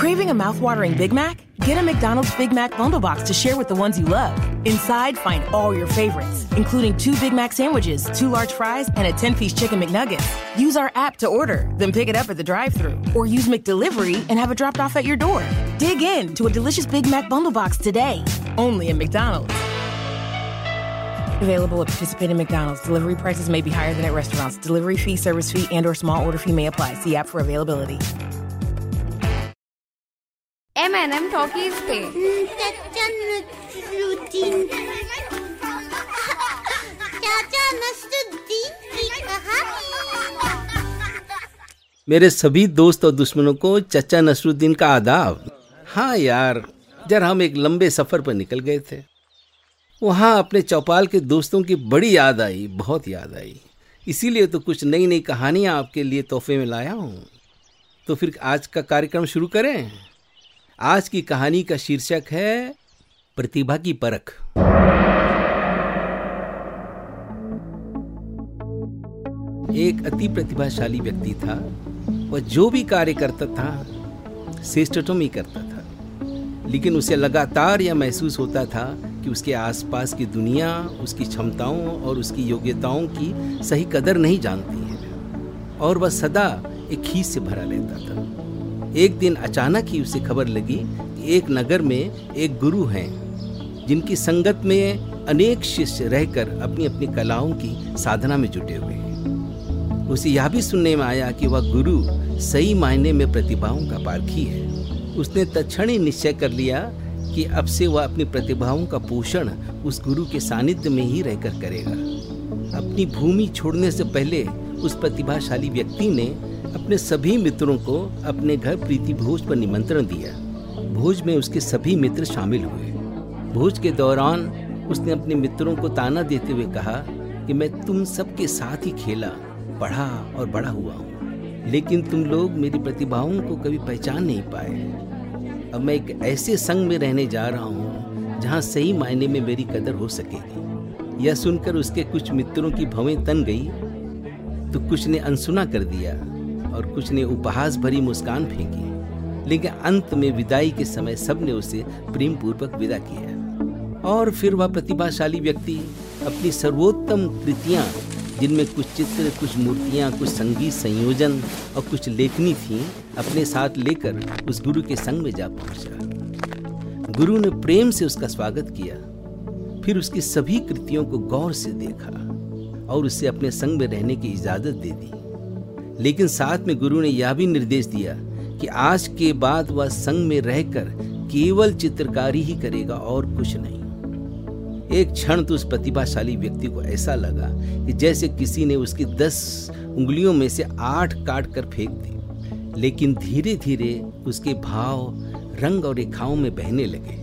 Craving a mouthwatering Big Mac? Get a McDonald's Big Mac bundle box to share with the ones you love. Inside, find all your favorites, including two Big Mac sandwiches, two large fries, and a 10 piece chicken McNugget. Use our app to order, then pick it up at the drive thru, or use McDelivery and have it dropped off at your door. Dig in to a delicious Big Mac bundle box today, only at McDonald's. Available at participating McDonald's. Delivery prices may be higher than at restaurants. Delivery fee, service fee, and or small order fee may apply. See app for availability. की कहानी मेरे सभी दोस्त और दुश्मनों को चचा नसरुद्दीन का आदाब। हाँ यार, जरा हम एक लंबे सफ़र पर निकल गए थे। वहाँ अपने चौपाल के दोस्तों की बड़ी याद आई, बहुत याद आई। इसीलिए तो कुछ नई नई कहानियाँ आपके लिए तोहफे में लाया हूँ। तो फिर आज का कार्यक्रम शुरू करें। आज की कहानी का शीर्षक है प्रतिभा की परख। एक अति प्रतिभाशाली व्यक्ति था। वह जो भी कार्य करता था श्रेष्ठतम ही करता था। लेकिन उसे लगातार यह महसूस होता था कि उसके आसपास की दुनिया, उसकी क्षमताओं और उसकी योग्यताओं की सही कदर नहीं जानती है। और वह सदा एक खींच से भरा रहता था। एक दिन अचानक ही उसे खबर लगी कि एक नगर में एक गुरु हैं, जिनकी संगत में अनेक शिष्य रहकर अपनी अपनी कलाओं की साधना में जुटे हुए हैं। उसे यह भी सुनने में आया कि वह गुरु सही मायने में प्रतिभाओं का पारखी है। उसने तत्क्षण ही निश्चय कर लिया कि अब से वह अपनी प्रतिभाओं का पोषण उस गुरु के सानिध्य में ही रहकर करेगा। अपनी भूमि छोड़ने से पहले उस प्रतिभाशाली व्यक्ति ने अपने सभी मित्रों को अपने घर प्रीति भोज पर निमंत्रण दिया। भोज में उसके सभी मित्र शामिल हुए। भोज के दौरान उसने अपने मित्रों को ताना देते हुए कहा कि मैं तुम सबके साथ ही खेला, पढ़ा और बड़ा हुआ हूँ। लेकिन तुम लोग मेरी प्रतिभाओं को कभी पहचान नहीं पाए। अब मैं एक ऐसे संग में रहने जा रहा हूँ जहाँ सही मायने में मेरी कदर हो सकेगी यह सुनकर उसके कुछ मित्रों की भवें तन गई। तो कुछ ने अनसुना कर दिया और कुछ ने उपहास भरी मुस्कान फेंकी। लेकिन अंत में विदाई के समय सबने उसे प्रेम पूर्वक विदा किया। और फिर वह प्रतिभाशाली व्यक्ति अपनी सर्वोत्तम कृतियाँ, जिनमें कुछ चित्र, कुछ मूर्तियाँ, कुछ संगीत संयोजन और कुछ लेखनी थी, अपने साथ लेकर उस गुरु के संग में जा पहुँचा। गुरु ने प्रेम से उसका स्वागत किया। फिर उसकी सभी कृतियों को गौर से देखा और उसे अपने संग में रहने की इजाज़त दे दी। लेकिन साथ में गुरु ने यह भी निर्देश दिया कि आज के बाद वह संग में रहकर केवल चित्रकारी ही करेगा और कुछ नहीं। एक क्षण तो उस प्रतिभाशाली व्यक्ति को ऐसा लगा कि जैसे किसी ने उसकी दस उंगलियों में से आठ काट कर फेंक दी, लेकिन धीरे धीरे उसके भाव, रंग और रेखाओं में बहने लगे।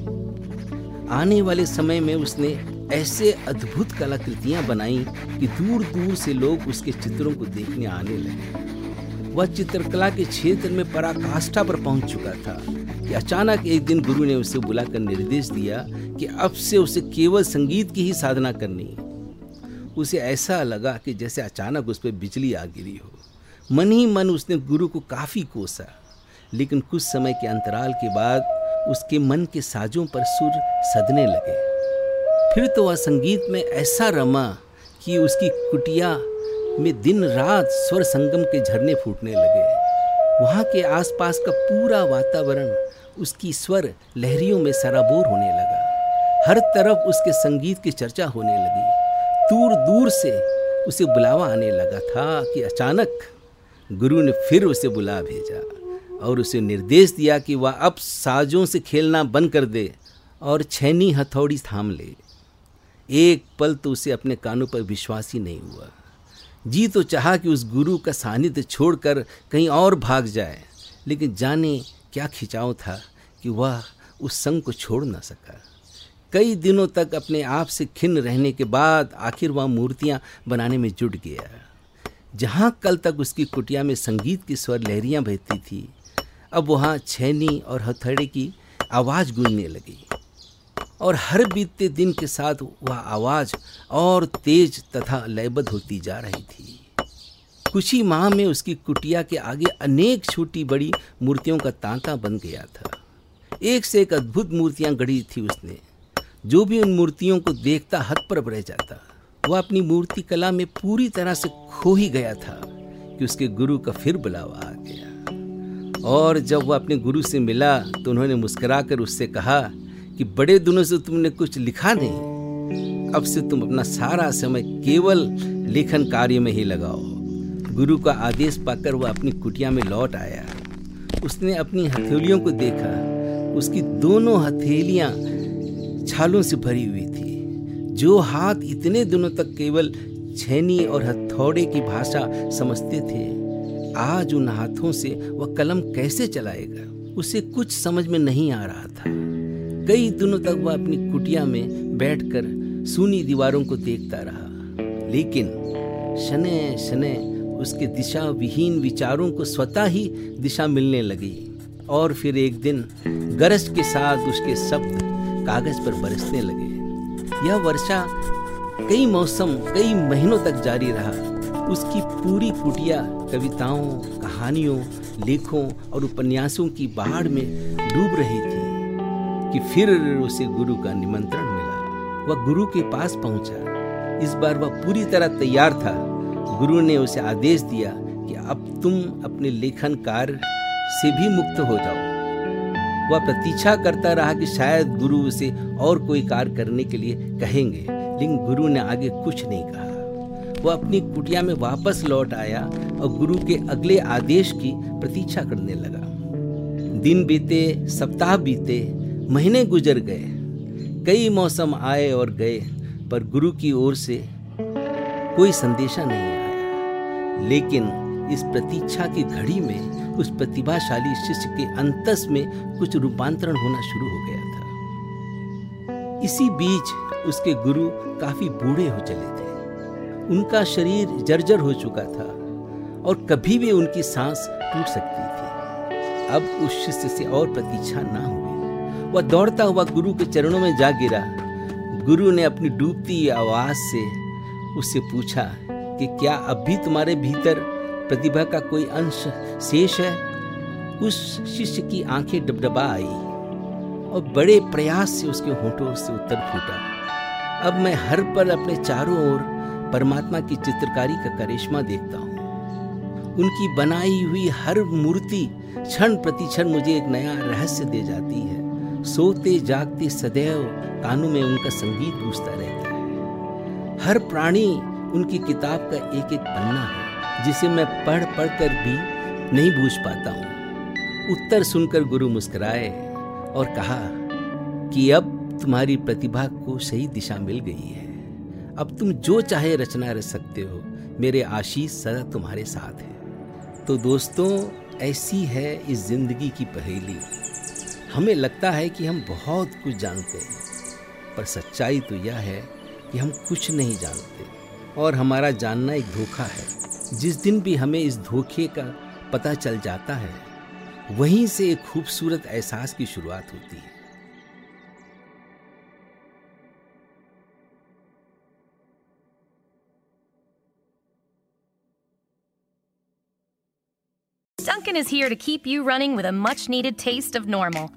आने वाले समय में उसने ऐसे अद्भुत कलाकृतियाँ बनाई कि दूर दूर से लोग उसके चित्रों को देखने आने लगे। वह चित्रकला के क्षेत्र में पराकाष्ठा पर पहुँच चुका था कि अचानक एक दिन गुरु ने उसे बुलाकर निर्देश दिया कि अब से उसे केवल संगीत की ही साधना करनी है। उसे ऐसा लगा कि जैसे अचानक उस पर बिजली आ गिरी हो। मन ही मन उसने गुरु को काफ़ी कोसा, लेकिन कुछ समय के अंतराल के बाद उसके मन के साजों पर सुर सदने लगे। फिर तो वह संगीत में ऐसा रमा कि उसकी कुटिया में दिन रात स्वर संगम के झरने फूटने लगे। वहाँ के आसपास का पूरा वातावरण उसकी स्वर लहरियों में सराबोर होने लगा। हर तरफ़ उसके संगीत की चर्चा होने लगी। दूर दूर से उसे बुलावा आने लगा था कि अचानक गुरु ने फिर उसे बुला भेजा और उसे निर्देश दिया कि वह अब साजों से खेलना बंद कर दे और छैनी हथौड़ी थाम ले। एक पल तो उसे अपने कानों पर विश्वास ही नहीं हुआ। जी तो चाहा कि उस गुरु का सानिध्य छोड़कर कहीं और भाग जाए, लेकिन जाने क्या खिंचाव था कि वह उस संग को छोड़ न सका। कई दिनों तक अपने आप से खिन्न रहने के बाद आखिर वह मूर्तियाँ बनाने में जुट गया। जहाँ कल तक उसकी कुटिया में संगीत की स्वर लहरियाँ बहती थी, अब वहाँ छैनी और हथौड़े की आवाज़ गूंजने लगी। और हर बीतते दिन के साथ वह आवाज़ और तेज तथा लयबद्ध होती जा रही थी। कुछ ही माह में उसकी कुटिया के आगे अनेक छोटी बड़ी मूर्तियों का तांता बन गया था। एक से एक अद्भुत मूर्तियाँ गढ़ी थी उसने। जो भी उन मूर्तियों को देखता हतप्रभ रह जाता। वह अपनी मूर्ति कला में पूरी तरह से खो ही गया था कि उसके गुरु का फिर बुलावा आ गया। और जब वह अपने गुरु से मिला तो उन्होंने मुस्कुराकर उससे कहा कि बड़े दिनों से तुमने कुछ लिखा नहीं। अब से तुम अपना सारा समय केवल लेखन कार्य में ही लगाओ। गुरु का आदेश पाकर वह अपनी कुटिया में लौट आया। उसने अपनी हथेलियों को देखा। उसकी दोनों हथेलियाँ छालों से भरी हुई थी। जो हाथ इतने दिनों तक केवल छेनी और हथौड़े की भाषा समझते थे, आज उन हाथों से वह कलम कैसे चलाएगा? उसे कुछ समझ में नहीं आ रहा था। कई दिनों तक वह अपनी कुटिया में बैठकर सूनी दीवारों को देखता रहा। लेकिन शने शने, उसके दिशा विहीन विचारों को स्वतः ही दिशा मिलने लगी और फिर एक दिन गरज के साथ उसके शब्द कागज़ पर बरसने लगे। यह वर्षा कई मौसम, कई महीनों तक जारी रहा। उसकी पूरी कुटिया कविताओं, कहानियों, लेखों और उपन्यासों की बाढ़ में डूब रही थी। कि फिर उसे गुरु का निमंत्रण मिला। वह गुरु के पास पहुँचा। इस बार वह पूरी तरह तैयार था। गुरु ने उसे आदेश दिया कि अब तुम अपने लेखन कार्य से भी मुक्त हो जाओ। वह प्रतीक्षा करता रहा कि शायद गुरु उसे और कोई कार्य करने के लिए कहेंगे, लेकिन गुरु ने आगे कुछ नहीं कहा। वह अपनी कुटिया में वापस लौट आया और गुरु के अगले आदेश की प्रतीक्षा करने लगा। दिन बीते, सप्ताह बीते महीने गुजर गए। कई मौसम आए और गए, पर गुरु की ओर से कोई संदेशा नहीं आया। लेकिन इस प्रतीक्षा की घड़ी में, उस प्रतिभाशाली शिष्य के अंतस में कुछ रूपांतरण होना शुरू हो गया था। इसी बीच उसके गुरु काफ़ी बूढ़े हो चले थे। उनका शरीर जर्जर हो चुका था और कभी भी उनकी सांस टूट सकती थी। अब उस शिष्य से और प्रतीक्षा ना हुई। वह दौड़ता हुआ गुरु के चरणों में जा गिरा। गुरु ने अपनी डूबती आवाज़ से उससे पूछा कि क्या अब भी तुम्हारे भीतर प्रतिभा का कोई अंश शेष है? उस शिष्य की आँखें डबडबा आई और बड़े प्रयास से उसके होठों से उत्तर फूटा। अब मैं हर पल अपने चारों ओर परमात्मा की चित्रकारी का करिश्मा देखता हूँ। उनकी बनाई हुई हर मूर्ति क्षण प्रति क्षण मुझे एक नया रहस्य दे जाती है। सोते जागते सदैव कानों में उनका संगीत गूंजता रहता है। हर प्राणी उनकी किताब का एक एक पन्ना है, जिसे मैं पढ़ पढ़ कर भी नहीं बूझ पाता हूँ। उत्तर सुनकर गुरु मुस्कुराए और कहा कि अब तुम्हारी प्रतिभा को सही दिशा मिल गई है। अब तुम जो चाहे रचना रच सकते हो, मेरे आशीष सदा तुम्हारे साथ है। तो दोस्तों, ऐसी है इस ज़िंदगी की पहेली। हमें लगता है कि हम बहुत कुछ जानते हैं, पर सच्चाई तो यह है कि हम कुछ नहीं जानते। और हमारा जानना एक धोखा है। जिस दिन भी हमें इस धोखे का पता चल जाता है, वहीं से एक खूबसूरत एहसास की शुरुआत होती है। Duncan is here to keep you running with a much needed taste of normal.